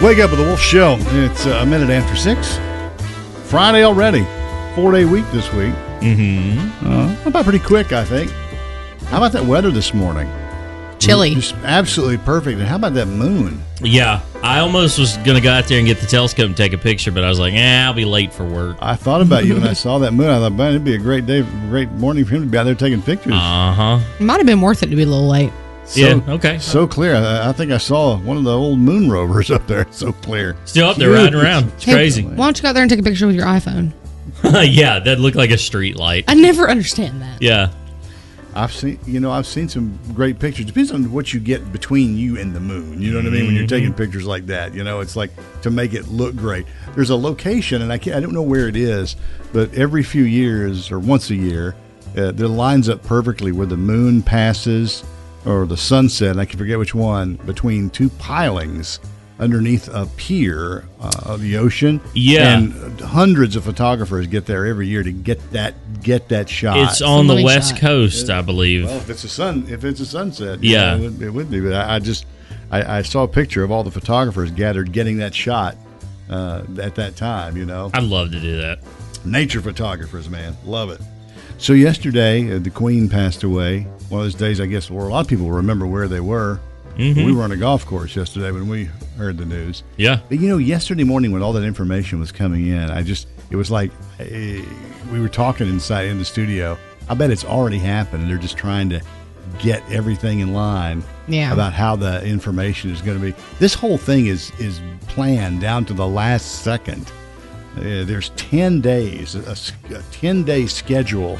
Wake up with the Wolf Show. It's uh, a minute after six. Friday already. Four day week this week. Mm-hmm. Uh, about pretty quick, I think. How about that weather this morning? Chilly. Just absolutely perfect. And how about that moon? Yeah, I almost was gonna go out there and get the telescope and take a picture, but I was like, "Eh, I'll be late for work." I thought about you when I saw that moon. I thought, man, it'd be a great day, great morning for him to be out there taking pictures. Uh huh. It might have been worth it to be a little late. So, yeah. Okay. So clear. I, I think I saw one of the old moon rovers up there. So clear. Still up there riding around. It's Hey, crazy. Why don't you go out there and take a picture with your iPhone? yeah, that looked like a street light. I never understand that. Yeah. I've seen, you know, I've seen some great pictures. Depends on what you get between you and the moon. You know what I mean? When you're taking pictures like that, you know, it's like to make it look great. There's a location, and I can't, I don't know where it is, but every few years or once a year, uh, there lines up perfectly where the moon passes or the sunset, I can forget which one between two pilings underneath a pier uh, of the ocean. Yeah. and hundreds of photographers get there every year to get that get that shot. It's on the west shot. coast, I believe. Well, if it's a sun, if it's a sunset, you Yeah. know, it, would, it would be. But I, I just, I, I saw a picture of all the photographers gathered getting that shot uh, at that time. You know, I'd love to do that. nature photographers, man, love it. So yesterday, uh, the Queen passed away. One of those days, I guess, where a lot of people remember where they were. Mm-hmm. We were on a golf course yesterday when we heard the news. Yeah. But you know, yesterday morning when all that information was coming in, I just it was like eh, we were talking inside in the studio. I bet it's already happened, and they're just trying to get everything in line Yeah. about how the information is going to be. This whole thing is is planned down to the last second. Uh, there's ten days, a ten day schedule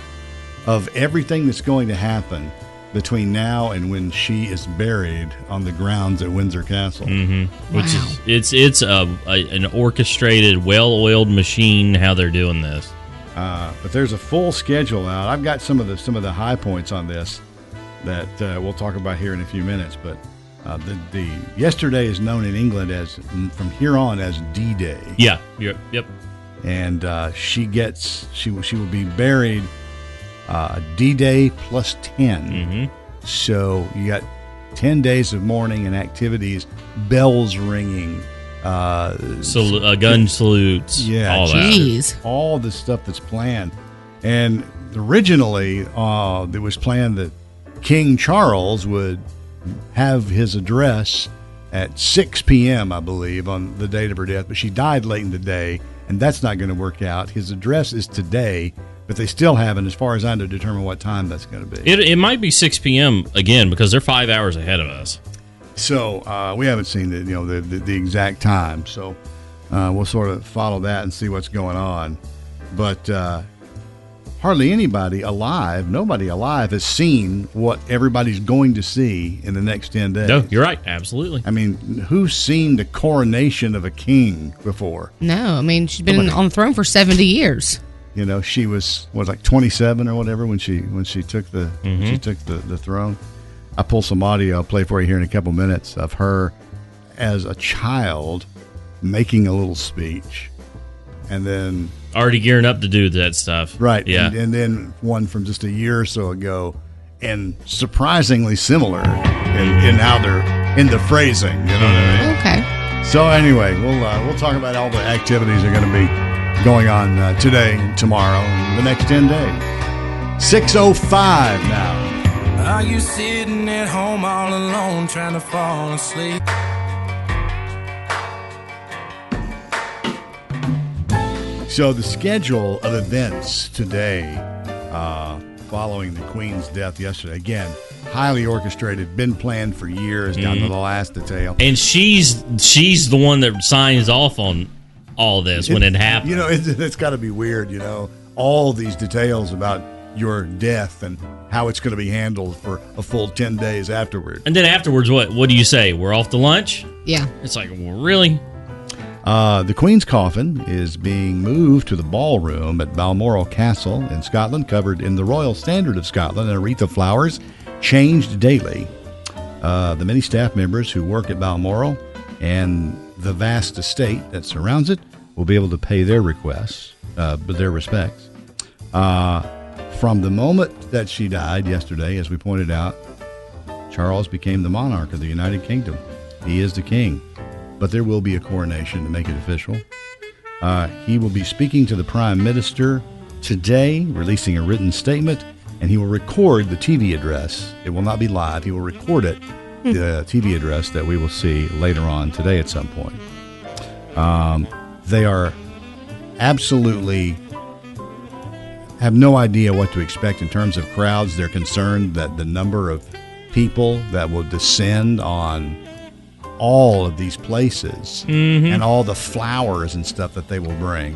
of everything that's going to happen between now and when she is buried on the grounds at Windsor Castle. Mm-hmm. Which Wow. is it's it's a, a an orchestrated, well-oiled machine. How they're doing this. Uh, but there's a full schedule out. I've got some of the some of the high points on this that uh, we'll talk about here in a few minutes. But uh, the the yesterday is known in England as from here on as D-Day, Yeah. Yep. Yep. and uh, she gets she she will be buried uh, D-Day plus 10 Mm-hmm. So you got ten days of mourning and activities, bells ringing. Uh, So uh, gun salutes. Yeah, All that. Jeez. all the stuff that's planned. And originally, uh, it was planned that King Charles would have his address at 6 p.m., I believe, on the date of her death. But she died late in the day, and that's not going to work out. His address is today, but they still haven't, as far as I know, determined what time that's going to be. It, it might be 6 p.m. again because they're five hours ahead of us. So uh, we haven't seen the you know the the, the exact time. So uh, we'll sort of follow that and see what's going on. But uh, hardly anybody alive, nobody alive, has seen what everybody's going to see in the next ten days. No, you're right. Absolutely. I mean, who's seen the coronation of a king before? No, I mean she's been Nobody. on the throne for seventy years. You know, she was was like 27 or whatever when she when she took the when she took the, the throne. I pull some audio. I'll play for you here in a couple minutes of her as a child making a little speech, and then Already gearing up to do that stuff. right, Yeah. and, and then one from just a year or so ago, and surprisingly similar in, in how they're in the phrasing. You know what I mean? Okay. So anyway, we'll uh, we'll talk about all the activities are going to be going on uh, today, and tomorrow, and the next 10 days. 605 now. Are you sitting at home all alone trying to fall asleep? So, the schedule of events today, uh, following the Queen's death yesterday, again, highly orchestrated, been planned for years, down to Mhm. the last detail. And she's she's the one that signs off on all this when it happens. You know, it's, it's got to be weird, you know, all these details about your death and how it's going to be handled for a full 10 days afterward. And then afterwards, what what do you say? We're off to lunch. Yeah. It's like, well, really? Uh, the Queen's coffin is being moved to the ballroom at Balmoral Castle in Scotland, covered in the Royal Standard of Scotland, and a wreath of flowers changed daily. Uh, the many staff members who work at Balmoral and the vast estate that surrounds it will be able to pay their requests, uh, their respects. Uh, from the moment that she died yesterday, as we pointed out, Charles became the monarch of the United Kingdom. He is the king, but there will be a coronation to make it official. Uh, he will be speaking to the prime minister today, releasing a written statement, and he will record the TV address. It will not be live. He will record it, the TV address that we will see later on today at some point. Um, they are absolutely have no idea what to expect in terms of crowds. They're concerned that the number of people that will descend on all of these places Mhm. and all the flowers and stuff that they will bring,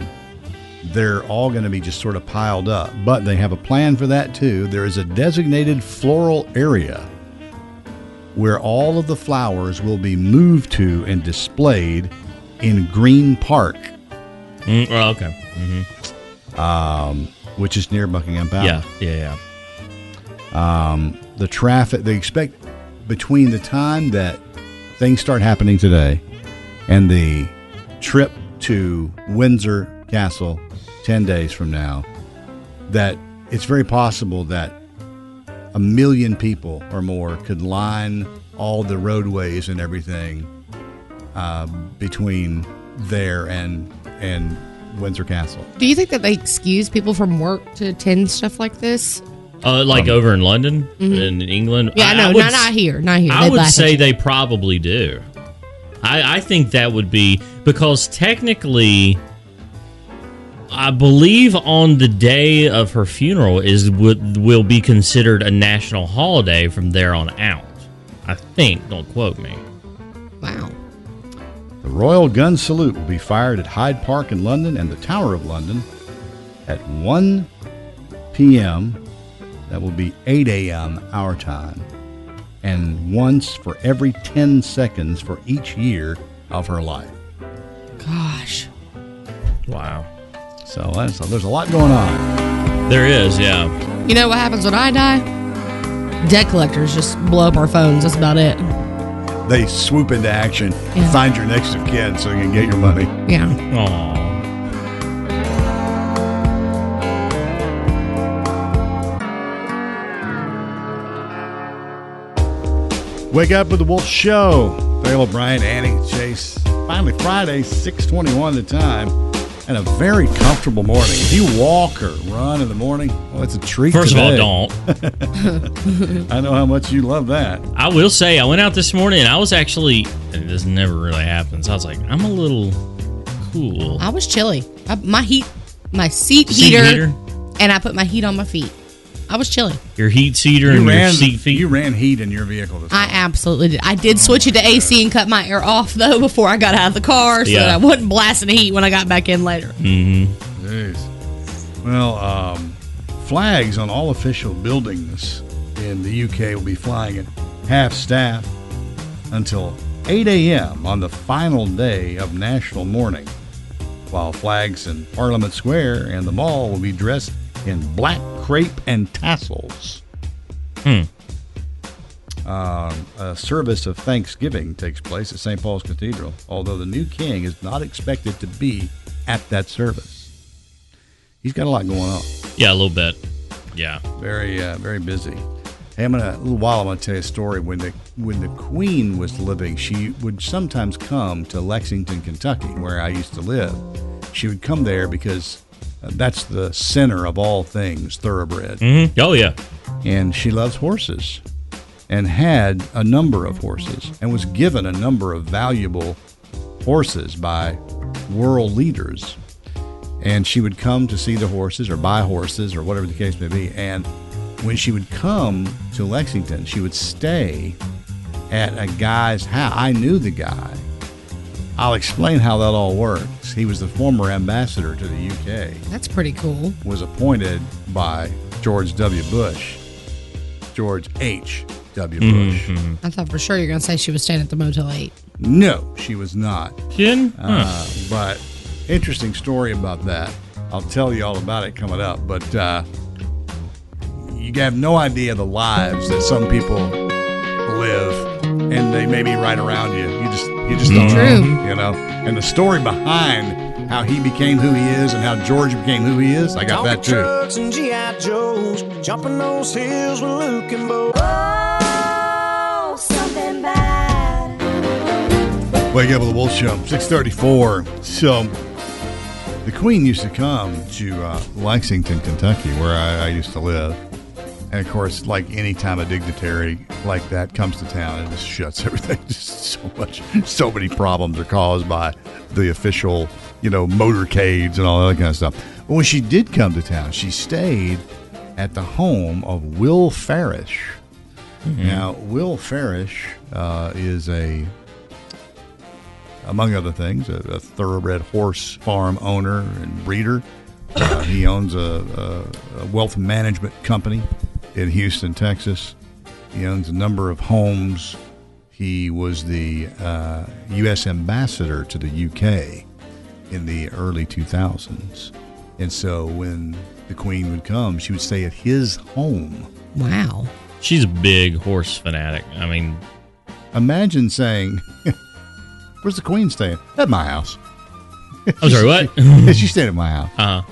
they're all going to be just sort of piled up. But they have a plan for that too. There is a designated floral area where all of the flowers will be moved to and displayed in Green Park. Mm, well, okay. hmm um, which is near Buckingham Palace. Yeah, yeah, yeah. Um, the traffic they expect between the time that things start happening today and the trip to Windsor Castle 10 days from now that it's very possible that a million people or more could line all the roadways and everything uh, between there and and Windsor Castle. Do you think that they excuse people from work to attend stuff like this? Uh, like over in London Mhm. in England. Yeah, no, would not, not here, not here. I They'd would say they probably do. I, I think that would be because technically, I believe on the day of her funeral is would will be considered a national holiday from there on out. I think. Don't quote me. Wow. The Royal Gun Salute will be fired at Hyde Park in London and the Tower of London at 1 p.m. That will be 8 a.m. our time. And once for every 10 seconds for each year of her life. Gosh. Wow. So uh, that's, there's a lot going on. There is, yeah. You know what happens when I die? Debt collectors just blow up our phones. That's about it. They swoop into action, Yeah. find your next of kin so you can get your money. Yeah. Aww. Wake up with the Wolf Show. Fail Brian, Annie, Chase. Finally, Friday, 621 the time. And a very comfortable morning. If you walk or run in the morning, well, it's a treat. First of all, don't. I know how much you love that. I will say, I went out this morning and I was actually, and this never really happens. I was like, I'm a little cool. I was chilly. I, my heat, my seat, Seat heater, heater? and I put my heat on my feet. I was chilly. Your heat seater You and your ran, seat feet. you ran heat in your vehicle this I absolutely did. I did switch it to AC and cut my air off though before I got out of the car, so Yeah. that I wasn't blasting the heat when I got back in later. Mm-hmm. Jeez. Well, um, flags on all official buildings in the UK will be flying at half staff until 8 a.m. on the final day of national mourning, while flags in Parliament Square and the mall will be dressed in black crepe and tassels. Hmm. Um, a service of Thanksgiving takes place at St. Paul's Cathedral, although the new king is not expected to be at that service. He's got a lot going on. Yeah, a little bit. Yeah. Very, uh, very busy. Hey, I'm gonna a little while. I'm gonna tell you a story. When the when the Queen was living, she would sometimes come to Lexington, Kentucky, where I used to live, she would come there because uh, that's the center of all things thoroughbred. Mm-hmm. Oh yeah. And she loves horses and had a number of horses and was given a number of valuable horses by world leaders. And she would come to see the horses or buy horses or whatever the case may be. And when she would come to Lexington, she would stay at a guy's house. I knew the guy. I'll explain how that all works. He was the former ambassador to the UK. That's pretty cool. Was appointed by George W. Bush. George H. W. Bush. I thought for sure you're going to say she was staying at the Motel 8. No, she was not. She didn't? Uh, but interesting story about that. I'll tell you all about it coming up. But uh, you have no idea the lives that some people live, and they may be right around you. You just you just don't True. know, you know. And the story behind how he became who he is and how George became who he is, I got that too. Trucks and GI Joes, jumping those hills with Luke and Bo. Oh, something bad. Wake up with the Wolf Show, six thirty-four. So, the Queen used to come to uh, Lexington, Kentucky, where I, I used to live, and of course, like any time a dignitary like that comes to town, it just shuts everything. Just so much, so many problems are caused by the official, you know, motorcades and all that kind of stuff. But when she did come to town, she stayed at the home of Will Farish. Now, Will Farish uh, is a among other things, a, a thoroughbred horse farm owner and breeder. Uh, he owns a, a, a wealth management company in Houston, Texas. He owns a number of homes. He was the uh, U.S. ambassador to the UK in the early 2000s. And so when the Queen would come, she would stay at his home. Wow. She's a big horse fanatic. I mean, Imagine saying, Where's the Queen staying? At my house. I'm sorry, what? She staying at my house. uh,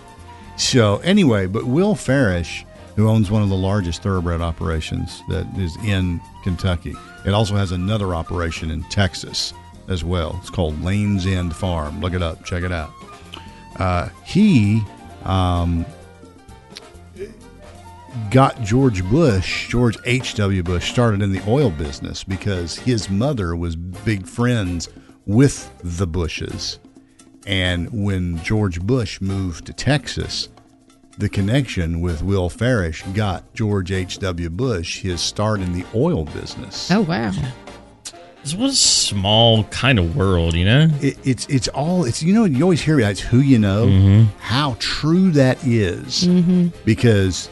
So anyway, but Will Farish, who owns one of the largest thoroughbred operations that is in Kentucky, it also has another operation in Texas as well. It's called Lanes End Farm. Look it up. Check it out. Uh, he um, got George Bush, George H.W. Bush, started in the oil business because his mother was big friends with the Bushes. And when George Bush moved to Texas, the connection with Will Farish got George H.W. Bush his start in the oil business. Oh, wow. this was a small kind of world, you know? It, it's it's all it's you know you always hear that it's who you know mm-hmm. how true that is. Mm-hmm. because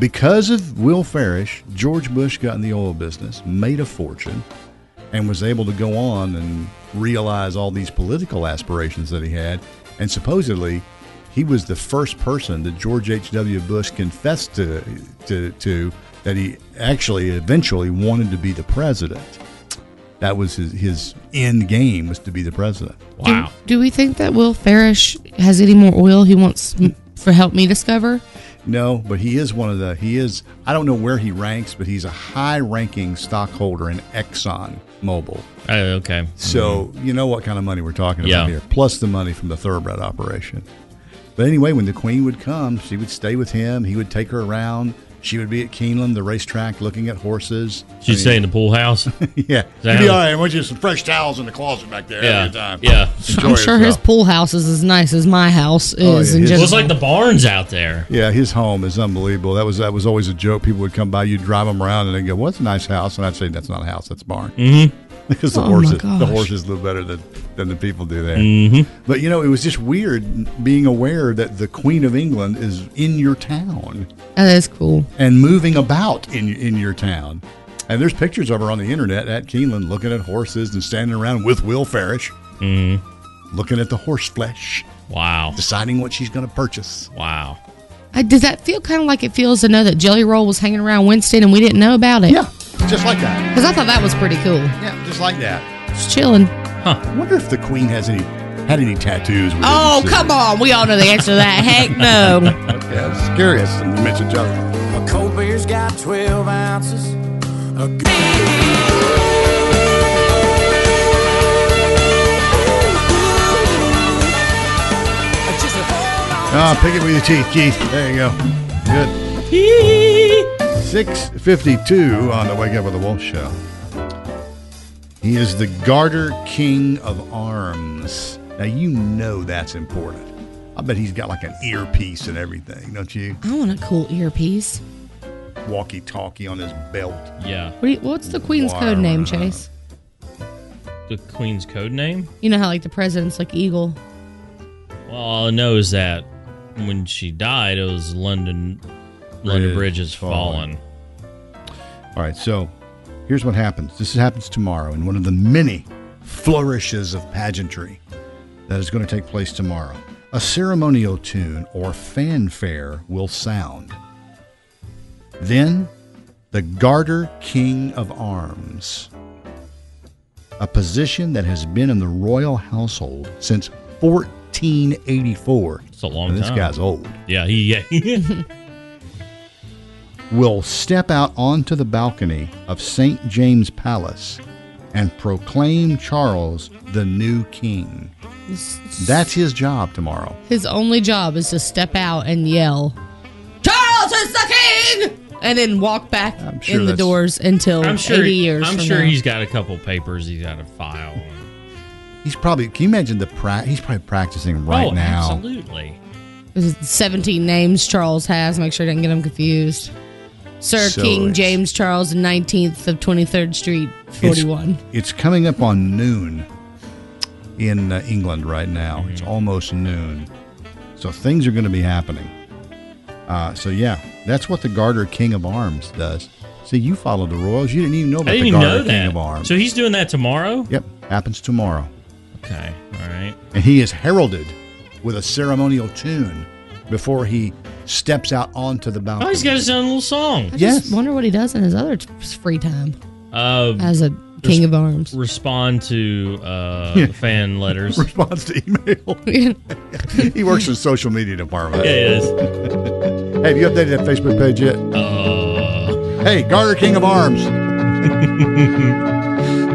because of Will Farish, George Bush got in the oil business, made a fortune, and was able to go on and realize all these political aspirations that he had. And supposedly, he was the first person that George H.W. Bush confessed to, to, to that he actually eventually wanted to be the president. That was his, his end game was to be the president. Wow. Do we think that Will Farish has any more oil he wants m- for help me discover? No, but he is one of the he is I don't know where he ranks, but he's a high ranking stockholder in Exxon Mobil. Oh, okay. So mm-hmm. you know what kind of money we're talking Yeah. about here, plus the money from the thoroughbred operation. But anyway, when the queen would come, she would stay with him. He would take her around. She would be at Keeneland, the racetrack, looking at horses. She'd stay in the pool house. yeah, that she'd be all right. I want you some fresh towels in the closet back there Yeah. time. Yeah. Enjoy I'm sure his pool house is as nice as my house Oh, is yeah, in his- general. Looks like the barns out there. Yeah, his home is unbelievable. That was that was always a joke. People would come by, you'd drive them around, and they'd go, "What's a nice house?" And I'd say, "That's not a house, that's a barn." Mm-hmm. because the Oh, my horses the gosh. horses live better than, than the people do there. Mm-hmm. But you know, it was just weird being aware that the Queen of England is in your town Oh, that is cool. and moving about in in your town. And there's pictures of her on the internet at Keeneland looking at horses and standing around with Will Farish, Mm-hmm. looking at the horse flesh, Wow. deciding what she's going to purchase. Wow. Uh, does that feel kind of like it feels to know that Jelly Roll was hanging around Winston and we didn't know about it? Yeah, just like that. Because I thought that was pretty cool. Yeah, just like that. Just chilling. Huh. I wonder if the Queen has any had any tattoos. we Oh, didn't see. come on. We all know the answer to that. Heck no. Okay, I was curious. and You mentioned Justin. A cold beer's got 12 ounces. A good Ah, pick it with your teeth, Keith. There you go. Good. 652 on the Wake Up with the Wolf show. He is the Garter King of Arms. Now, you know that's important. I bet he's got like an earpiece and everything, don't you? I want a cool earpiece. Walkie talkie on his belt. Yeah. What you- what's the Queen's code name, Chase? The Queen's code name? You know how like the president's like eagle. Well, all I know is that when she died, it was London. London Bridge Bridge has fallen. fallen. All right, so here's what happens. This happens tomorrow in one of the many flourishes of pageantry that is going to take place tomorrow. A ceremonial tune or fanfare will sound. Then, the Garter King of Arms, a position that has been in the royal household since 1484. It's a long Now, this time. guy's old. Yeah, he. Yeah. will step out onto the balcony of St. James Palace and proclaim Charles the new king. That's his job tomorrow. His only job is to step out and yell, "Charles is the king!" and then walk back sure in the that's- doors until I'm sure. 80 years. I'm from sure now. he's got a couple papers he's got to file. He's probably. Can you imagine the pra- He's probably practicing right oh, now. absolutely. There's 17 names Charles has. Make sure I didn't get him confused. Sir So King James Charles, 19th of 23rd Street, 41. It's, it's coming up on noon in uh, England right now. It's almost noon, so things are going to be happening. Uh, so yeah, that's what the Garter King of Arms does. See, you follow the royals. You didn't even know I about didn't the even Garter know King that. of Arms. So he's doing that tomorrow. Yep, happens tomorrow. Okay. All right. and he is heralded with a ceremonial tune before he steps out onto the balcony. Oh, he's got his own little song. I Yes. just wonder what he does in his other t- free time Uh, as a king of arms. respond to uh, fan letters. response to email. he works in social media department. Yeah, it is. Hey, have you updated that Facebook page yet? Uh, Hey, Garter King of Arms.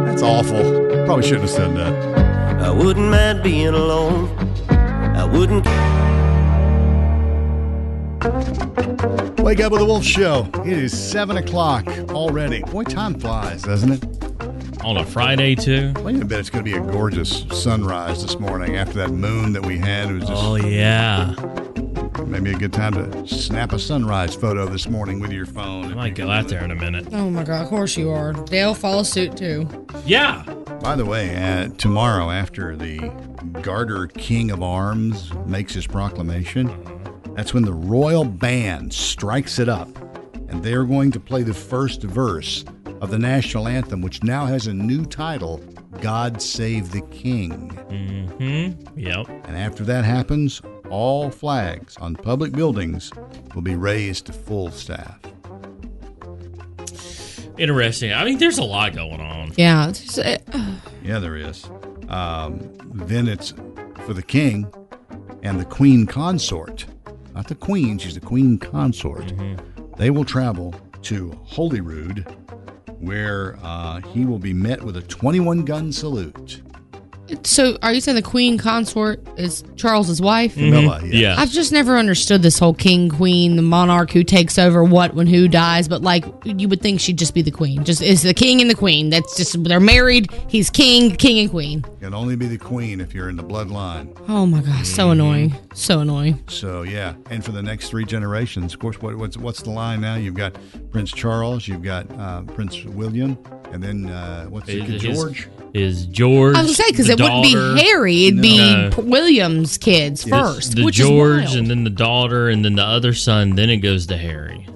That's awful. Probably shouldn't have said that. I wouldn't mind being alone. I wouldn't. Wake up with the Wolf Show. It is seven o'clock already. Boy, time flies, doesn't it? on a Friday too. Wait a bit. It's going to be a gorgeous sunrise this morning after that moon that we had. It was just Oh yeah. maybe a good time to snap a sunrise photo this morning with your phone. I might go out there in a minute. Oh my God, of course you are. They'll follow suit too. Yeah. By the way, uh, tomorrow after the Garter King of Arms makes his proclamation, that's when the royal band strikes it up, and they're going to play the first verse of the national anthem, which now has a new title, "God Save the King." Mm-hmm. Yep. And after that happens, all flags on public buildings will be raised to full staff. Interesting. I mean, there's a lot going on. Yeah. it's uh, Yeah, there is. Um, then it's for the king and the queen consort. Not the queen, she's the queen consort. They will travel to Holyrood, where uh, he will be met with a 21 gun salute. So are you saying the queen consort is Charles's wife? Camilla, yes. Yeah. I've just never understood this whole king, queen, the monarch who takes over what when who dies, but like you would think she'd just be the queen. Just is the king and the queen. That's just they're married. He's king, king and queen. Can only be the queen if you're in the bloodline. Oh my gosh, so annoying, so annoying. So yeah, and for the next three generations, of course, what, what's what's the line now? You've got Prince Charles, you've got uh, Prince William, and then uh, what's it, His- George? Is George? I was gonna say because the it wouldn't be Harry, it'd be No. William's kids Yes. first, the which George, and then the daughter, and then the other son. Then it goes to Harry.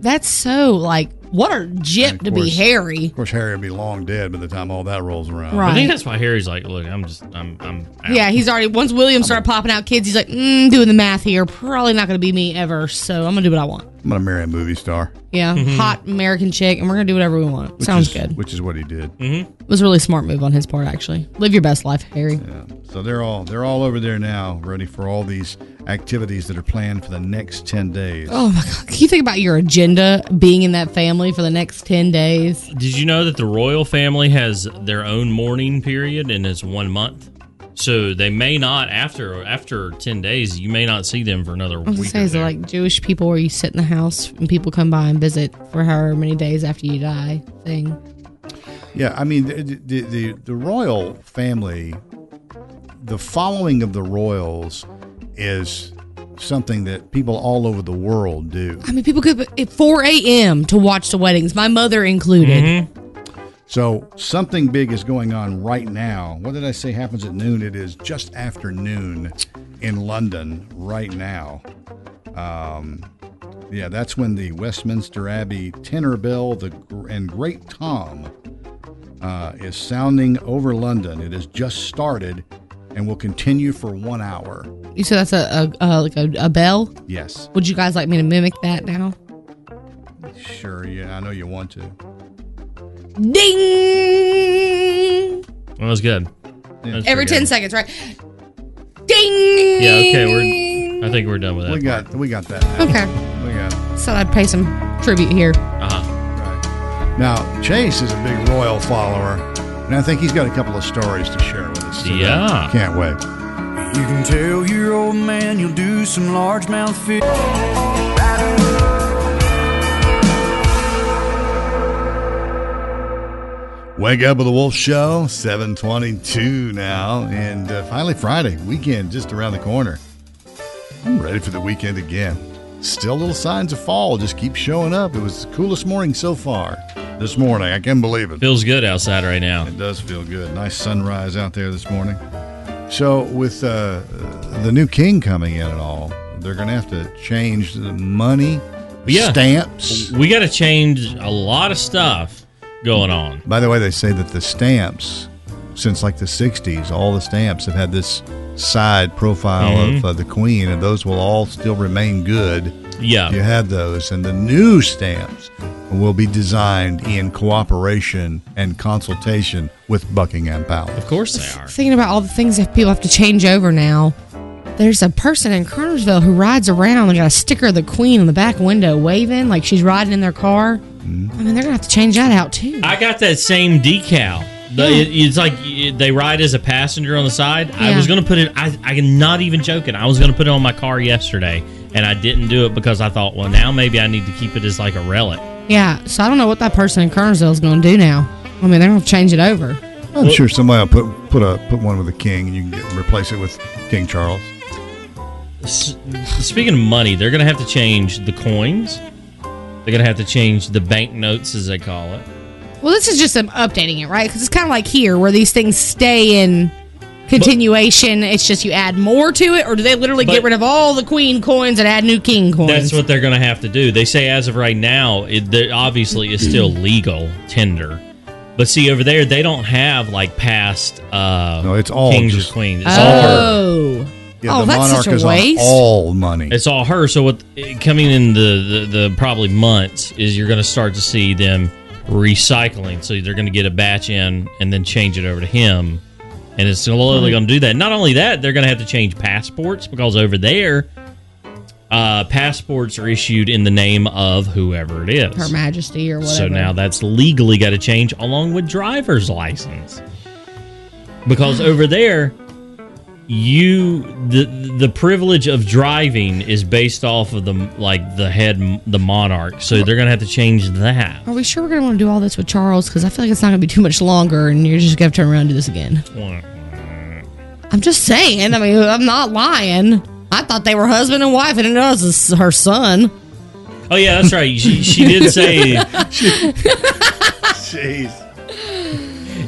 That's so like what a jip of to be. Harry. Of course, Harry will be long dead by the time all that rolls around. Right. I think that's why Harry's like, look, I'm just, I'm, I'm. Out. Yeah, he's already once William started popping out kids, he's like, mm, doing the math here. Probably not going to be me ever, so I'm gonna do what I want. I'm gonna marry a movie star. Yeah, hot American chick, and we're gonna do whatever we want. which Sounds is- good. Which is what he did. It was a really smart move on his part, actually. Live your best life, Harry. Yeah. So they're all they're all over there now, ready for all these activities that are planned for the next ten days. Oh my god, can you think about your agenda being in that family for the next ten days? Did you know that the royal family has their own mourning period and it's one month? So they may not after after ten days. You may not see them for another I was gonna week. say, or is it like Jewish people where you sit in the house and people come by and visit for however many days after you die thing? Yeah, I mean the, the the the royal family, the following of the royals is something that people all over the world do. I mean, people could at 4 a.m. to watch the weddings, my mother included. Mm-hmm. So something big is going on right now. What did I say happens at noon? It is just after noon in London right now. Um, yeah, that's when the Westminster Abbey tenor bell the and Great Tom uh, is sounding over London. It has just started and will continue for one hour. You said that's a, a, a like a, a bell. Yes, Would you guys like me to mimic that now? sure. Yeah, I know you want to. Ding! That was good. That's Every pretty 10 good. seconds, right? Ding! Yeah. Okay. We're. I think we're done with that. We got we got that. Now. Okay. We got. Thought I'd pay some tribute here. Uh-huh. Now, Chase is a big royal follower, and I think he's got a couple of stories to share with Yeah. Can't wait. You can tell your old man you'll do some largemouth fish. Wake up with the Wolf Show, 722 now, and uh, finally Friday, weekend just around the corner. I'm ready for the weekend again. Still little signs of fall just keep showing up. It was the coolest morning so far this morning. I can't believe it. Feels good outside right now. It does feel good. Nice sunrise out there this morning. So, with uh, the new king coming in and all, they're going to have to change the money, Yeah. stamps. We got to change a lot of stuff going on. By the way, they say that the stamps, since like the 60s, all the stamps have had this side profile Mhm. of uh, the queen, and those will all still remain good. Yeah. You had those. And the new stamps will be designed in cooperation and consultation with Buckingham Palace. Of course they are. Thinking about all the things that people have to change over now. There's a person in Kernersville who rides around and got a sticker of the queen on the back window waving like she's riding in their car. Mm-hmm. I mean, they're going to have to change that out too. I got that same decal. The- it- it's like they ride as a passenger on the side. I was going to put it. I, I'm not even joking. I was going to put it on my car yesterday, and I didn't do it because I thought, well, now maybe I need to keep it as like a relic. Yeah, so I don't know what that person in Kernersville is going to do now. I mean, they're going to change it over. I'm sure somebody will put put a put one with a king, and you can get, replace it with King Charles. S- Speaking of money, they're going to have to change the coins. They're going to have to change the banknotes, as they call it. Well, this is just them updating it, right? Because it's kind of like here where these things stay in continuation. it's just you add more to it, or do they literally get rid of all the queen coins and add new king coins? That's what they're going to have to do. They say as of right now, it there obviously is still legal tender. But see over there, they don't have like past uh, No, it's all kings just- or queens. It's all her. Oh. Yeah, oh, the that's monarch such a is waste. on all money. It's all her. So what coming in the, the, the probably months is you're going to start to see them recycling. So they're going to get a batch in and then change it over to him, and it's slowly going to do that. Not only that, they're going to have to change passports because over there, uh, passports are issued in the name of whoever it is. Her Majesty or whatever. So now that's legally got to change along with driver's license. Because over there, you the the privilege of driving is based off of the like the head the monarch. So they're gonna have to change that. Are we sure we're going to want to do all this with Charles? Because I feel like it's not going to be too much longer, and you're just going to turn around and do this again. I'm just saying. I mean, I'm not lying. I thought they were husband and wife, and it was her son. Oh yeah, that's right. She, she did say Jeez.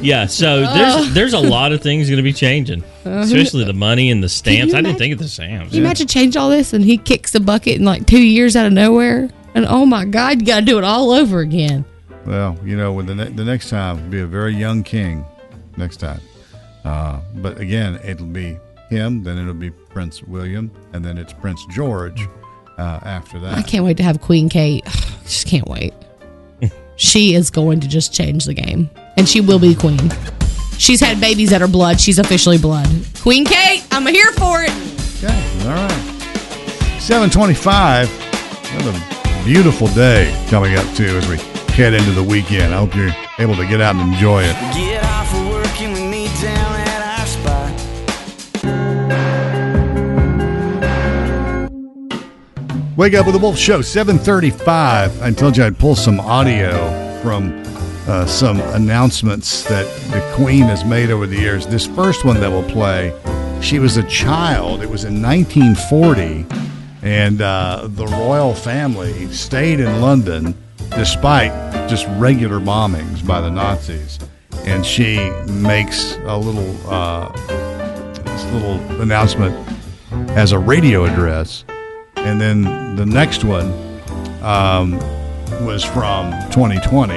yeah. So there's there's a lot of things gonna be changing, Uh, especially the money and the stamps. you I didn't think of the stamps. Can you imagine change all this, and he kicks the bucket in like two years out of nowhere? And oh my God, you got to do it all over again. Well, you know, when the ne- the next time be a very young king, next time. Uh, but again, it'll be him, then it'll be Prince William, and then it's Prince George uh, after that. I can't wait to have Queen Kate. just can't wait. she is going to just change the game, and she will be queen. She's had babies that are blood. She's officially blood. Queen Kate, I'm here for it. Okay, all right. 725. Another beautiful day coming up, too, as we head into the weekend. I hope you're able to get out and enjoy it. Get Wake up with the Wolf Show, 735. I told you I'd pull some audio from uh, some announcements that the Queen has made over the years. This first one that we'll play, she was a child. It was in 1940, and uh, the royal family stayed in London despite just regular bombings by the Nazis. And she makes a little, uh, this little announcement as a radio address. And then the next one um, was from 2020.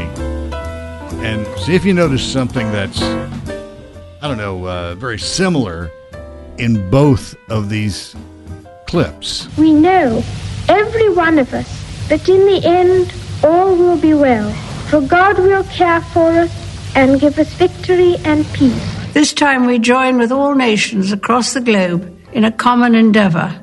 And see if you notice something that's, I don't know, uh, very similar in both of these clips. We know, every one of us, that in the end all will be well, for God will care for us and give us victory and peace. This time we join with all nations across the globe in a common endeavor,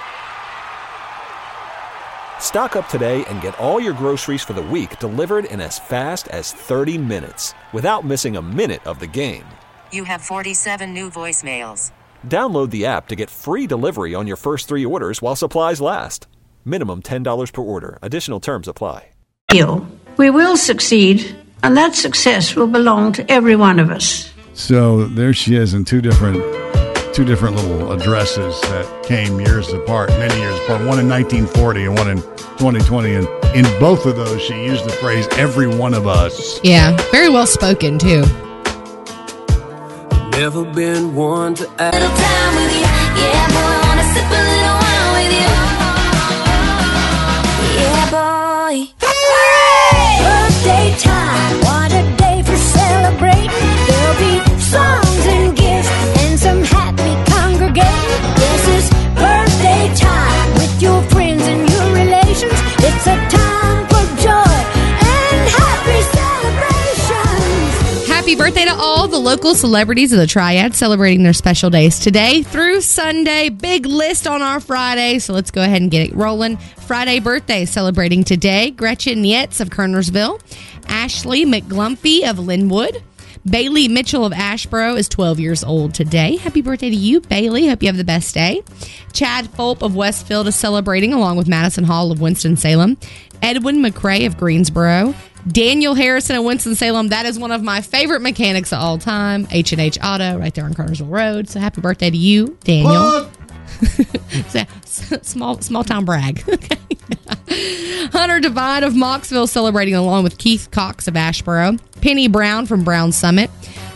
Stock up today and get all your groceries for the week delivered in as fast as 30 minutes without missing a minute of the game. You have 47 new voicemails. Download the app to get free delivery on your first three orders while supplies last. Minimum $10 per order. Additional terms apply. heal. We will succeed, and that success will belong to every one of us. So there she is in two different two different little addresses that came years apart, many years apart. One in 1940 and one in 2020. And in both of those, she used the phrase "every one of us." Yeah, very well spoken too. Never been one to ask. Yeah, boy, wanna sip a little wine with you. Yeah, boy. Birthday time, what birthday to all the local celebrities of the Triad celebrating their special days today through Sunday. Big list on our Friday, so let's go ahead and get it rolling. Friday birthday celebrating today Gretchen Yetz of Kernersville, Ashley McGlumpy of Linwood. Bailey Mitchell of Asheboro is 12 years old today. Happy birthday to you, Bailey. Hope you have the best day. Chad Fulp of Westfield is celebrating along with Madison Hall of Winston-Salem. Edwin McCrae of Greensboro. Daniel Harrison of Winston-Salem. That is one of my favorite mechanics of all time. H&H Auto right there on Kernersville Road. So happy birthday to you, Daniel. Small small town brag. Hunter Divine of Mocksville celebrating along with Keith Cox of Asheboro, Penny Brown from Brown Summit,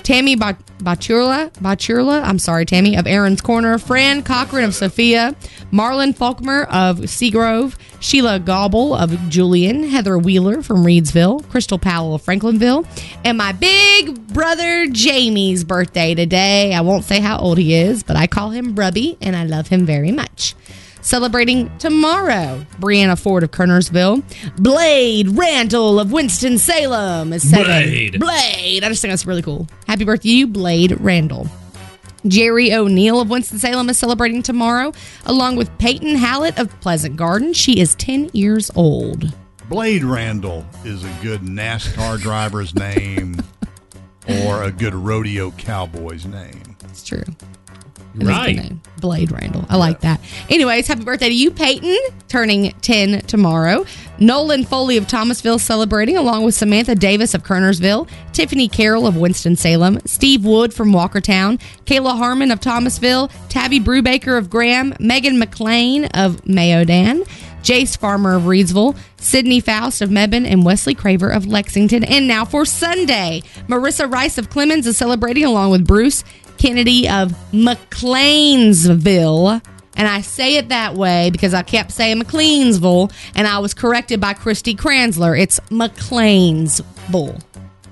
Tammy Ba- Bachurla, Bachurla, I'm sorry, Tammy of Aaron's Corner, Fran Cochran of Sophia, Marlon Faulkner of Seagrove, Sheila Gobble of Julian, Heather Wheeler from Reidsville, Crystal Powell of Franklinville, and my big brother Jamie's birthday today. I won't say how old he is, but I call him Brubby and I love him very much. Celebrating tomorrow, Brianna Ford of Kernersville, Blade Randall of Winston-Salem is seven. Blade. Blade. I just think that's really cool. Happy birthday you, Blade Randall. Jerry O'Neill of Winston-Salem is celebrating tomorrow, along with Peyton Hallett of Pleasant Garden. She is 10 years old. Blade Randall is a good NASCAR driver's name or a good rodeo cowboy's name. It's true. That is a good Right. name. Blade Randall. I like that. Anyways, happy birthday to you, Peyton, turning 10 tomorrow. Nolan Foley of Thomasville celebrating, along with Samantha Davis of Kernersville, Tiffany Carroll of Winston-Salem, Steve Wood from Walkertown, Kayla Harmon of Thomasville, Tabby Brubaker of Graham, Megan McLean of Mayodan, Jace Farmer of Reidsville, Sydney Faust of Mebane, and Wesley Craver of Lexington. And now for Sunday, Marissa Rice of Clemmons is celebrating along with Bruce Kennedy of McLeansville. And I say it that way because I kept saying McLeansville, and I was corrected by Christy Kranzler. It's McLeansville.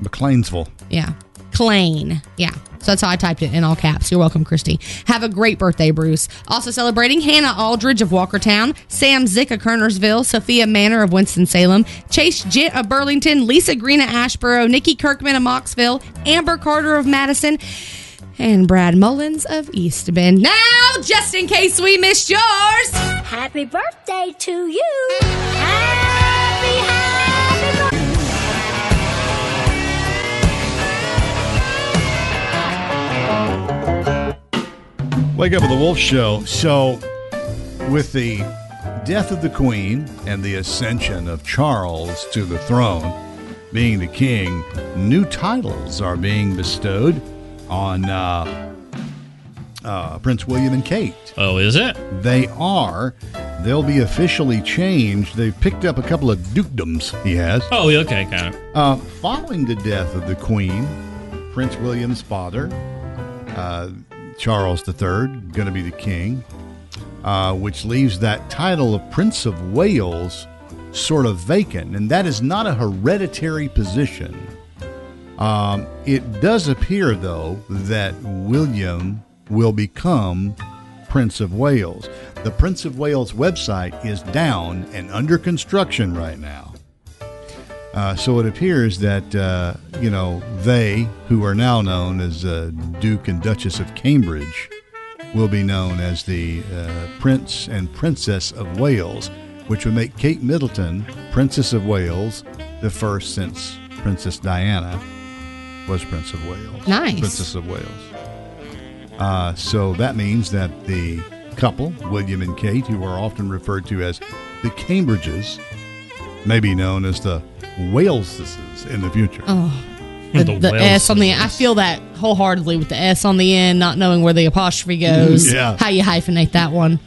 McLeansville. Yeah. Klein. Yeah. So that's how I typed it in all caps. You're welcome, Christy. Have a great birthday, Bruce. Also celebrating Hannah Aldridge of Walkertown, Sam Zick of Kernersville, Sophia Manor of Winston-Salem, Chase Jit of Burlington, Lisa Green of Asheboro, Nikki Kirkman of Mocksville, Amber Carter of Madison, and Brad Mullins of East Bend. Now, just in case we missed yours, Happy birthday to you. Happy, happy birthday. Wake up with the Wolf Show. So, with the death of the Queen and the ascension of Charles to the throne, being the king, new titles are being bestowed on uh, uh, Prince William and Kate. Oh, is it? They are. They'll be officially changed. They've picked up a couple of dukedoms he has. Oh, okay, kind of. Uh, following the death of the Queen, Prince William's father, uh, Charles III, going to be the king, uh, which leaves that title of Prince of Wales sort of vacant. And that is not a hereditary position. Um, it does appear, though, that William will become Prince of Wales. The Prince of Wales website is down and under construction right now. Uh, so it appears that uh, you know they, who are now known as uh, Duke and Duchess of Cambridge, will be known as the uh, Prince and Princess of Wales, which would make Kate Middleton Princess of Wales, the first since Princess Diana was Prince of Wales. Nice. Princess of Wales. Uh, so that means that the couple, William and Kate, who are often referred to as the Cambridges, may be known as the Waleses in the future. Oh, the, The the S on the I feel that wholeheartedly with the S on the end, not knowing where the apostrophe goes. Yeah. How you hyphenate that one.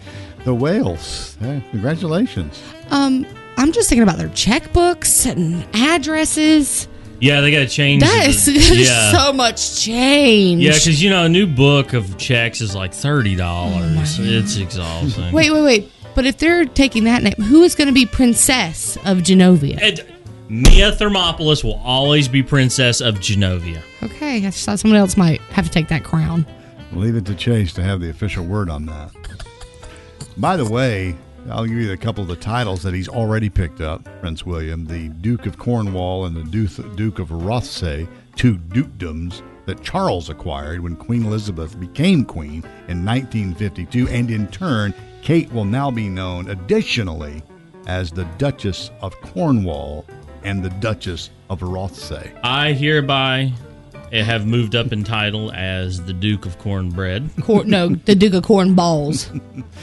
The Wales. Hey, congratulations. Um, I'm just thinking about their checkbooks and addresses. Yeah, they got to change. That is yeah. so much change. Yeah, because you know a new book of checks is like thirty dollars. Oh it's exhausting. wait, wait, wait. But if they're taking that name, who is going to be Princess of Genovia? And Mia Thermopolis will always be Princess of Genovia. Okay, I just thought someone else might have to take that crown. Leave it to Chase to have the official word on that. By the way, I'll give you a couple of the titles that he's already picked up. Prince William, the Duke of Cornwall, and the Duke, Duke of Rothesay, two dukedoms that Charles acquired when Queen Elizabeth became queen in 1952, and in turn, Kate will now be known additionally as the Duchess of Cornwall and the Duchess of Rothesay. I hereby Eh, have moved up in title as the Duke of Cornbread. Cor- no, the Duke of Corn Balls.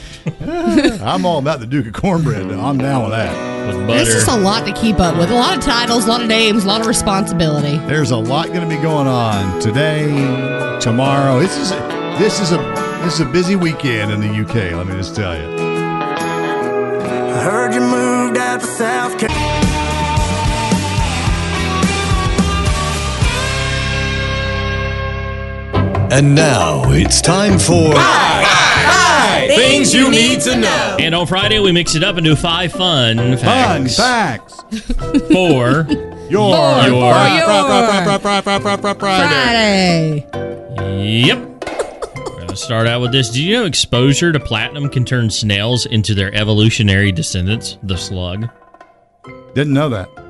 I'm all about the Duke of Cornbread. I'm down with that. With It's just a lot to keep up with. A lot of titles, a lot of names, a lot of responsibility. There's a lot going to be going on today, tomorrow. This is a, this is a this is a busy weekend in the UK. Let me just tell you. I heard you moved out to South Carolina. And now it's time for Things you need to know. And on Friday, we mix it up and do five fun facts. Fun facts facts. for Your your Friday. Yep. We're going to start out with this. Do you know exposure to platinum can turn snails into their evolutionary descendants, the slug? Didn't know that.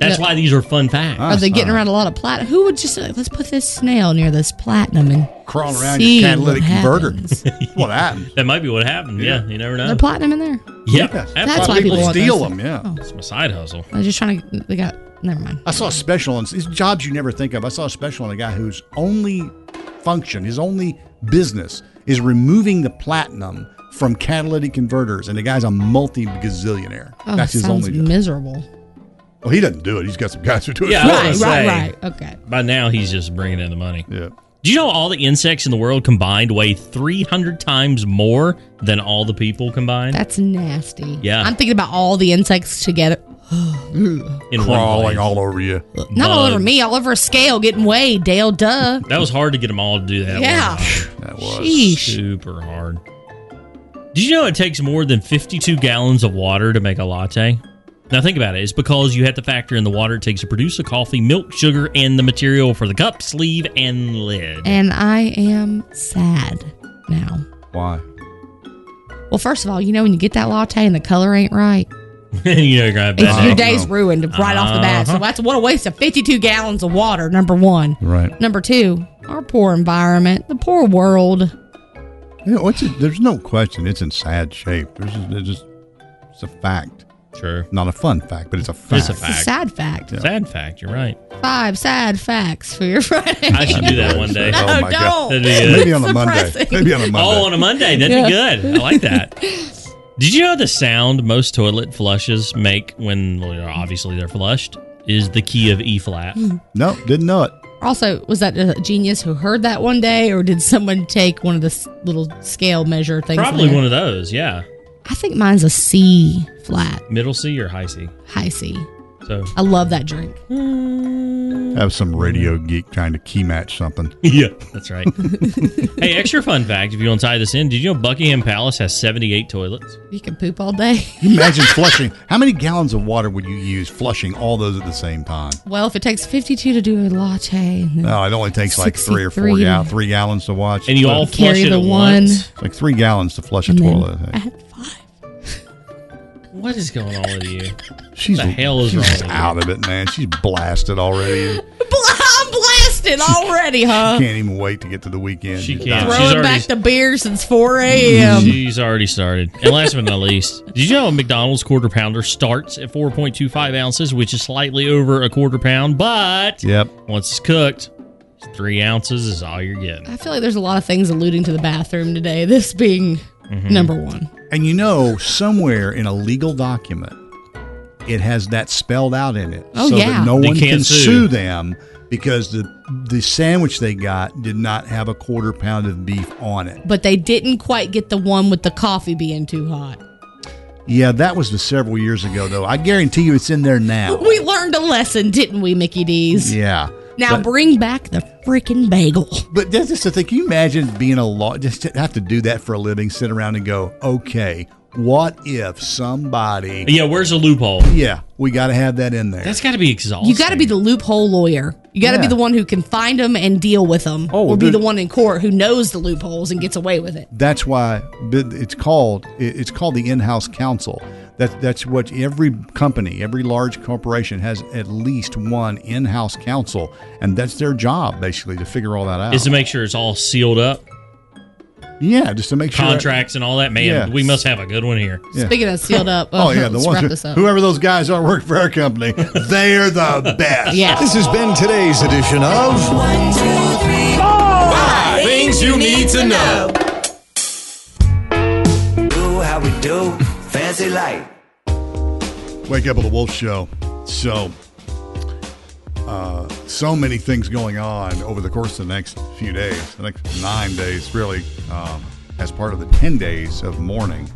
That's No. why these are fun facts. Are they getting around a lot of platinum? Who would just like, let's put this snail near this platinum and Crawling around see your catalytic what converter. happens? what happened? That might be what happened. Yeah, you never know. There platinum in there. Yep. Yes. That's why people want steal them. Yeah. Oh. It's my side hustle. I was just trying to. They got. Never mind. I saw a special on these jobs you never think of. I saw a special on a guy whose only function, his only business is removing the platinum from catalytic converters, and the guy's a multi gazillionaire. Oh, That's his only job. miserable. Well, he doesn't do it. He's got some guys who do it. Yeah, for I him. was Right, gonna right, say, right. Okay. By now, he's just bringing in the money. Yeah. Do you know all the insects in the world combined weigh 300 times more than all the people combined? That's nasty. Yeah. I'm thinking about all the insects together. in Crawling all over you. Not all over Bugs. me, all over a scale getting weighed, Dale. Duh. That was hard to get them all to do that. Yeah. one time. That was. Sheesh. super hard. Did you know it takes more than 52 gallons of water to make a latte? Now think about it. It's because you have to factor in the water it takes to produce the coffee, milk, sugar, and the material for the cup, sleeve, and lid. And I am sad now. Why? Well, first of all, you know when you get that latte and the color ain't right, you know you're gonna it's, your day. day's ruined right off the bat. So Uh-huh. that's what a waste of 52 gallons of water. Number one. Right. Number two, our poor environment, the poor world. You know, it's there's no question it's in sad shape. There's just, there's just it's a fact. Sure. Not a fun fact, but it's a fact. It's a It's a sad fact. Sad fact. You're right. Five sad facts for your Friday. I should do that one day. Oh, no, Oh my God. don't. That'd be good. Maybe on a Monday. Maybe on a Monday. Oh, on a Monday. That'd Yeah. be good. I like that. Did you know the sound most toilet flushes make when well, obviously they're flushed is the key of E flat? Hmm. no, didn't know it. Also, was that a genius who heard that one day, or did someone take one of the little scale measure things? Probably there? one of those. Yeah. I think mine's a C flat, Middle C or high C? high C. So I love that drink. Hmm. Have some radio geek trying to key match something. yeah, that's right. hey, extra fun fact: if you want to tie this in, did you know Buckingham Palace has seventy-eight toilets? You can poop all day. Imagine flushing? How many gallons of water would you use flushing all those at the same time? Well, if it takes 52 to do a latte, No, it only takes like three or four 63. gal- three gallons to watch. And you all flush carry it the at one. once. like three gallons to flush a and then toilet. At What is going on with you? She's the hell is she's wrong with you? out of it, man. She's blasted already. I'm blasted already, huh? Can't even wait to get to the weekend. She can't. done. She's Throwing already- back the beer since 4 a.m. She's already started. And last but not least, did you know a McDonald's quarter pounder starts at 4.25 ounces, which is slightly over a quarter pound, but Yep. once it's cooked, three ounces is all you're getting. I feel like there's a lot of things alluding to the bathroom today. This being Mm-hmm. number one. And you know, somewhere in a legal document, it has that spelled out in it, Oh, so yeah. that no They one can't sue. sue them because the the sandwich they got did not have a quarter pound of beef on it. But they didn't quite get the one with the coffee being too hot. Yeah, that was the several years ago, though. I guarantee you, it's in there now. We learned a lesson, didn't we, Mickey D's? Yeah. Now But- bring back the freaking bagel. But that's just the thing. Can you imagine being a law, just to have to do that for a living, sit around and go, okay, what if somebody, Yeah, where's the loophole? yeah, we got to have that in there. That's got to be exhausting. You got to be the loophole lawyer. You got to Yeah. be the one who can find them and deal with them, Oh, or be the one in court who knows the loopholes and gets away with it. That's why it's called it's called the in-house counsel. That that's what every company, every large corporation has at least one in-house counsel, and that's their job basically to figure all that out. is to make sure it's all sealed up, yeah, just to make sure contracts and all that. Man, Yeah. we must have a good one here. Yeah. Speaking of sealed up, Oh yeah, the let's ones wrap who, this up. whoever those guys are working for our company, they're the best. Yeah. This has been today's edition of Five things you need to know. Do how we do. Fancy light. Wake up with the Wolf Show. So, uh, so many things going on over the course of the next few days, the next nine days, really, um, as part of the 10 days of mourning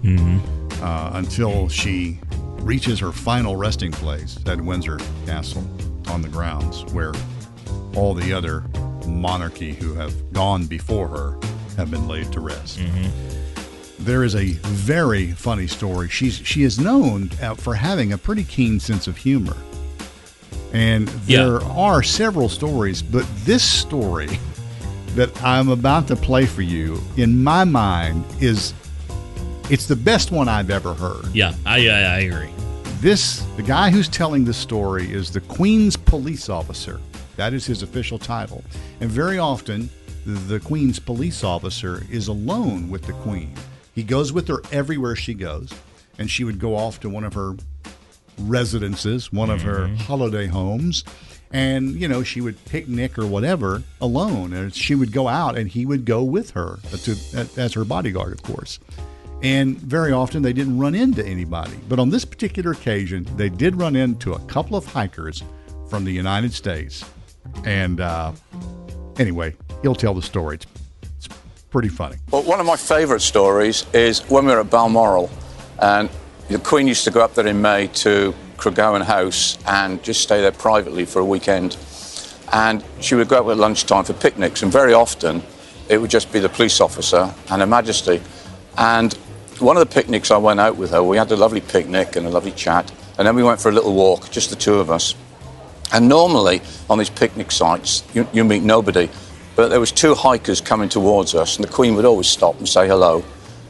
uh, until she reaches her final resting place at Windsor Castle on the grounds where all the other monarchy who have gone before her have been laid to rest. There is a very funny story. She's she is known uh, for having a pretty keen sense of humor, and Yeah. there are several stories, but this story that I'm about to play for you, in my mind, is it's the best one I've ever heard. Yeah, I, I, I agree. This the guy who's telling this story is the Queen's police officer. That is his official title, and very often the Queen's police officer is alone with the Queen. He goes with her everywhere she goes, and she would go off to one of her residences, one of her holiday homes, and you know she would picnic or whatever alone, and she would go out, and he would go with her to, as her bodyguard, of course. And very often they didn't run into anybody, but on this particular occasion, they did run into a couple of hikers from the United States. And uh, anyway, he'll tell the story. It's pretty funny. Well, one of my favourite stories is when we were at Balmoral, and the Queen used to go up there in May to Craigowan House and just stay there privately for a weekend. And she would go out at lunchtime for picnics, and very often it would just be the police officer and Her Majesty. And one of the picnics I went out with her, we had a lovely picnic and a lovely chat, and then we went for a little walk, just the two of us. And normally on these picnic sites, you, you meet nobody, but there was two hikers coming towards us, and the Queen would always stop and say hello.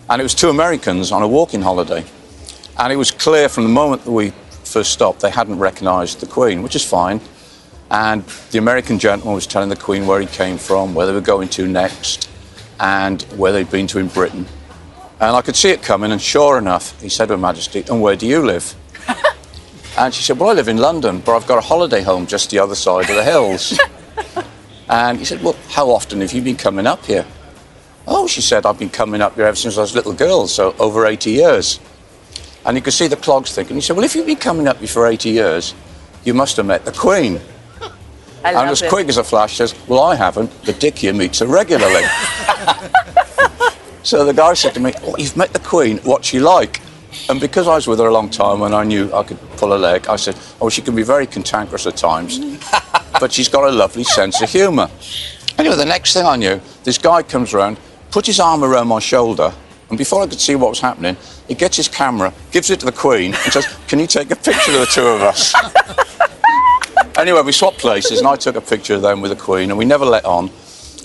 And it was two Americans on a walking holiday. And it was clear from the moment that we first stopped, they hadn't recognised the Queen, which is fine. And the American gentleman was telling the Queen where he came from, where they were going to next, and where they'd been to in Britain. And I could see it coming, and sure enough, he said to Her Majesty, And where do you live? and she said, Well, I live in London, but I've got a holiday home just the other side of the hills. and he said, Well, how often have you been coming up here? Oh, she said, I've been coming up here ever since I was a little girl, so over 80 years. And you could see the clogs thinking. He said, Well, if you've been coming up here for 80 years, you must have met the Queen. I and as it. quick as a flash says, Well, I haven't. The dick here meets her regularly. so the guy said to me, oh, You've met the Queen. What's she like? And because I was with her a long time and I knew I could pull a leg, I said, Oh, she can be very cantankerous at times, but she's got a lovely sense of humour. Anyway, the next thing I knew, this guy comes around, puts his arm around my shoulder, and before I could see what was happening, he gets his camera, gives it to the Queen, and says, Can you take a picture of the two of us? anyway, we swapped places, and I took a picture of them with the Queen, and we never let on,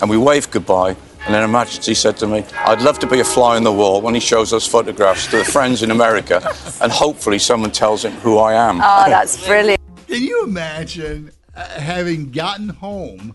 and we waved goodbye. And then Her Majesty said to me, I'd love to be a fly on the wall when he shows those photographs to the friends in America, and hopefully someone tells him who I am. Oh, that's brilliant. Can you imagine uh, having gotten home n-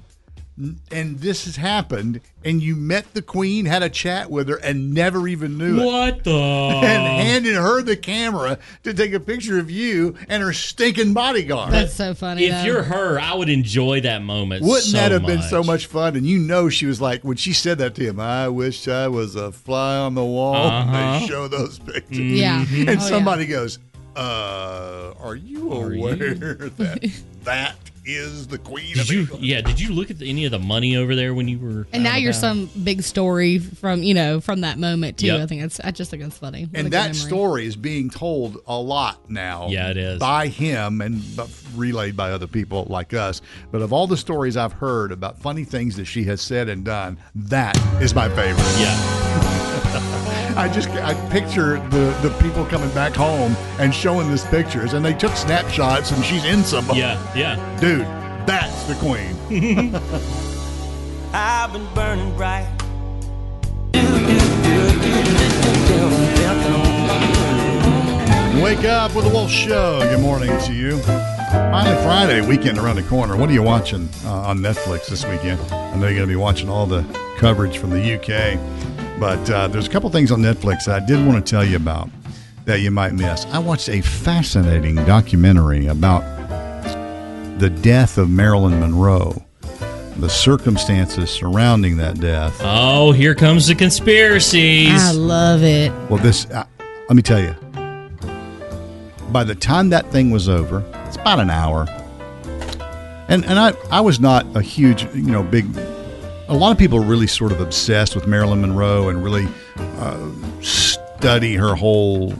and this has happened and you met the queen, had a chat with her, and never even knew it? What the? And handed her the camera to take a picture of you and her stinking bodyguard. That's so funny. If though. you're her, I would enjoy that moment. Wouldn't so that have been so much fun? And you know, she was like, when she said that to him, I wish I was a fly on the wall. And Uh-huh. they show those pictures. Yeah. And Oh, yeah. somebody goes, uh, are you aware that that is the queen Did of you? England? Yeah. Did you look at the, any of the money over there when you were? and now you're about? some big story from you know from that moment too. Yep. I think it's I just think it's funny. What And that story is being told a lot now. Yeah, it is. By him and relayed by other people like us. But of all the stories I've heard about funny things that she has said and done, that is my favorite. Yeah. I just I picture the the people coming back home and showing this pictures, and they took snapshots, and she's in some. Yeah. Yeah. Dude, that's the queen. I've been burning bright. Wake up with the Wolf Show. Good morning to you. Finally, Friday, weekend around the corner. What are you watching uh, on Netflix this weekend? I know you're going to be watching all the coverage from the UK, but uh, there's a couple things on Netflix that I did want to tell you about that you might miss. I watched a fascinating documentary about the death of Marilyn Monroe, the circumstances surrounding that death. Oh, here comes the conspiracies. I love it. Well, this, uh, let me tell you, by the time that thing was over, it's about an hour. And and I, I was not a huge, you know, big. A lot of people are really sort of obsessed with Marilyn Monroe and really uh, study her whole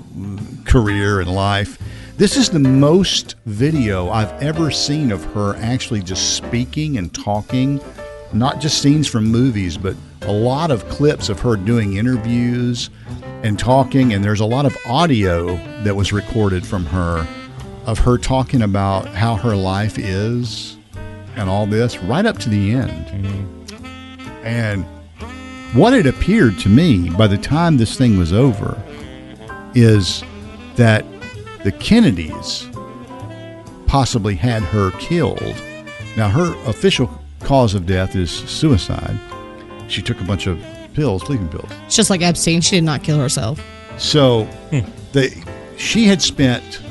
career and life. This is the most video I've ever seen of her actually just speaking and talking, not just scenes from movies, but a lot of clips of her doing interviews and talking. And there's a lot of audio that was recorded from her of her talking about how her life is and all this right up to the end. And what it appeared to me by the time this thing was over is that the Kennedys possibly had her killed. Now, her official cause of death is suicide. She took a bunch of pills, sleeping pills. It's just like Epstein. She did not kill herself. So they, she had spent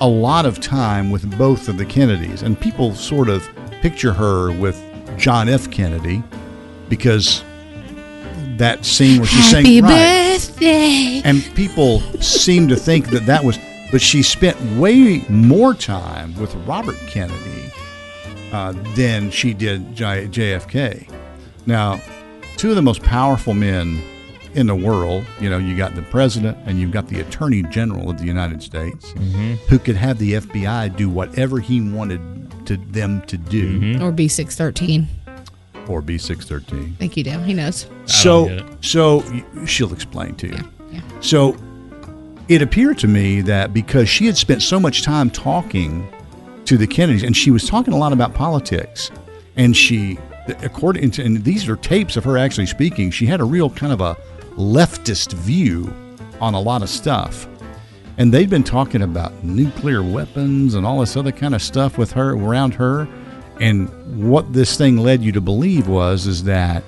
a lot of time with both of the Kennedys, and people sort of picture her with John F. Kennedy because that scene where she's Happy saying right, birthday. and people seem to think that that was, but she spent way more time with Robert Kennedy uh, than she did J- JFK. Now, two of the most powerful men in the world, you know, you got the president and you've got the attorney general of the United States who could have the FBI do whatever he wanted to them to do Or B613. Or B613. Thank you, Dale. He knows. So, so she'll explain to you. So, it appeared to me that because she had spent so much time talking to the Kennedys, and she was talking a lot about politics, and she, according to, and these are tapes of her actually speaking, she had a real kind of a leftist view on a lot of stuff. And they'd been talking about nuclear weapons and all this other kind of stuff with her around her. And what this thing led you to believe was is that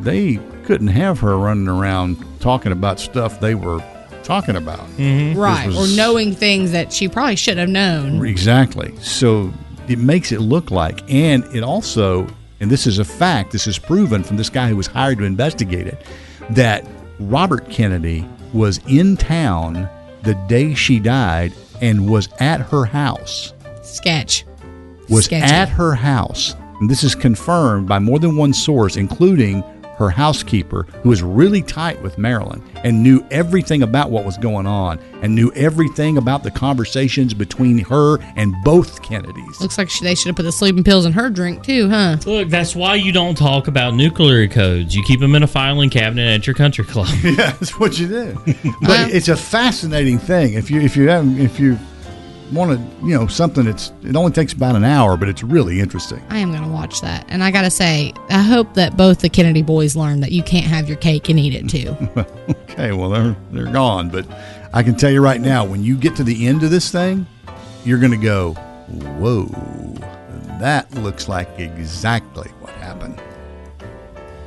they couldn't have her running around talking about stuff they were talking about. Mm-hmm. This Right. was- Or knowing things that she probably should have known. Exactly. So it makes it look like, and it also, and this is a fact, this is proven from this guy who was hired to investigate it, that Robert Kennedy was in town the day she died and was at her house. Sketch. Was Sketchy. at her house. And this is confirmed by more than one source, including her housekeeper, who was really tight with Marilyn and knew everything about what was going on and knew everything about the conversations between her and both Kennedys. Looks like they should have put the sleeping pills in her drink, too, huh? Look, that's why you don't talk about nuclear codes. You keep them in a filing cabinet at your country club. yeah, that's what you do. But it's a fascinating thing. If you if you have if you want to you know something that's it only takes about an hour, but it's really interesting. I am going to watch that. And I got to say, I hope that both the Kennedy boys learn that you can't have your cake and eat it, too. okay, well they're they're gone, but I can tell you right now, when you get to the end of this thing, you're going to go, "Whoa, that looks like exactly what happened."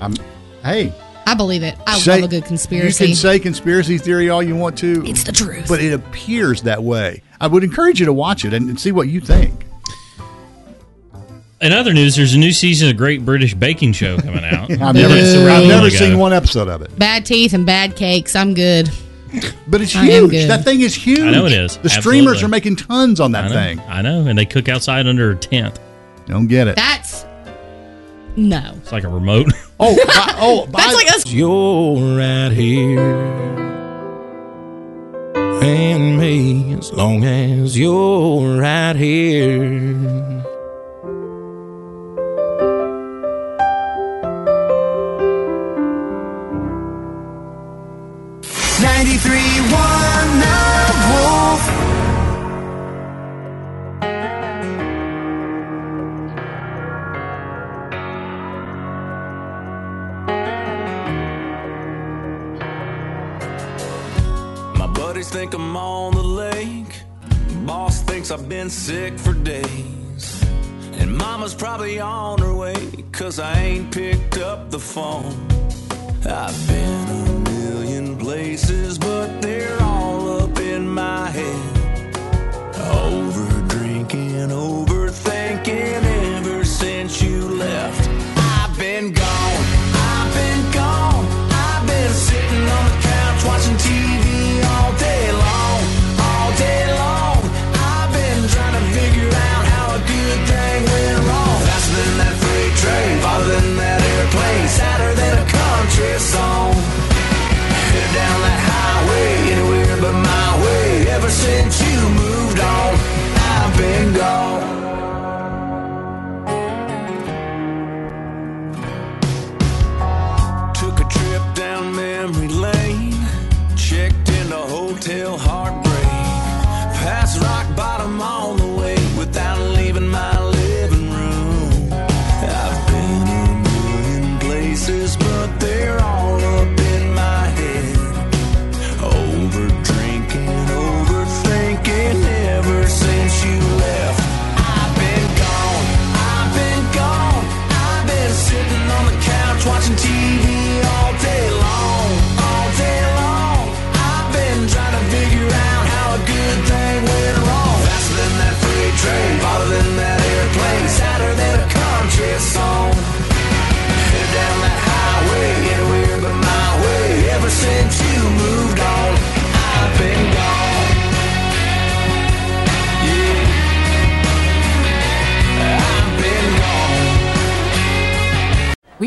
I'm, hey, I believe it. I say- love a good conspiracy. You can say conspiracy theory all you want to. It's the truth. but it appears that way. I would encourage you to watch it and, and see what you think. In other news, there's a new season of Great British Baking Show coming out. I've never, It's a I've never ago. seen one episode of it. Bad teeth and bad cakes. I'm good. But it's I am huge. good. That thing is huge. I know it is. The streamers Absolutely. are making tons on that I know, thing. I know, and they cook outside under a tent. Don't get it. That's no. It's like a remote. Oh, by, oh, by, That's like us. You're right here. And me, as long as you're right here. Think I'm on the lake. Boss thinks I've been sick for days. And mama's probably on her way, cause I ain't picked up the phone. I've been a million places, but they're all up in my head. Over drinking, overthinking you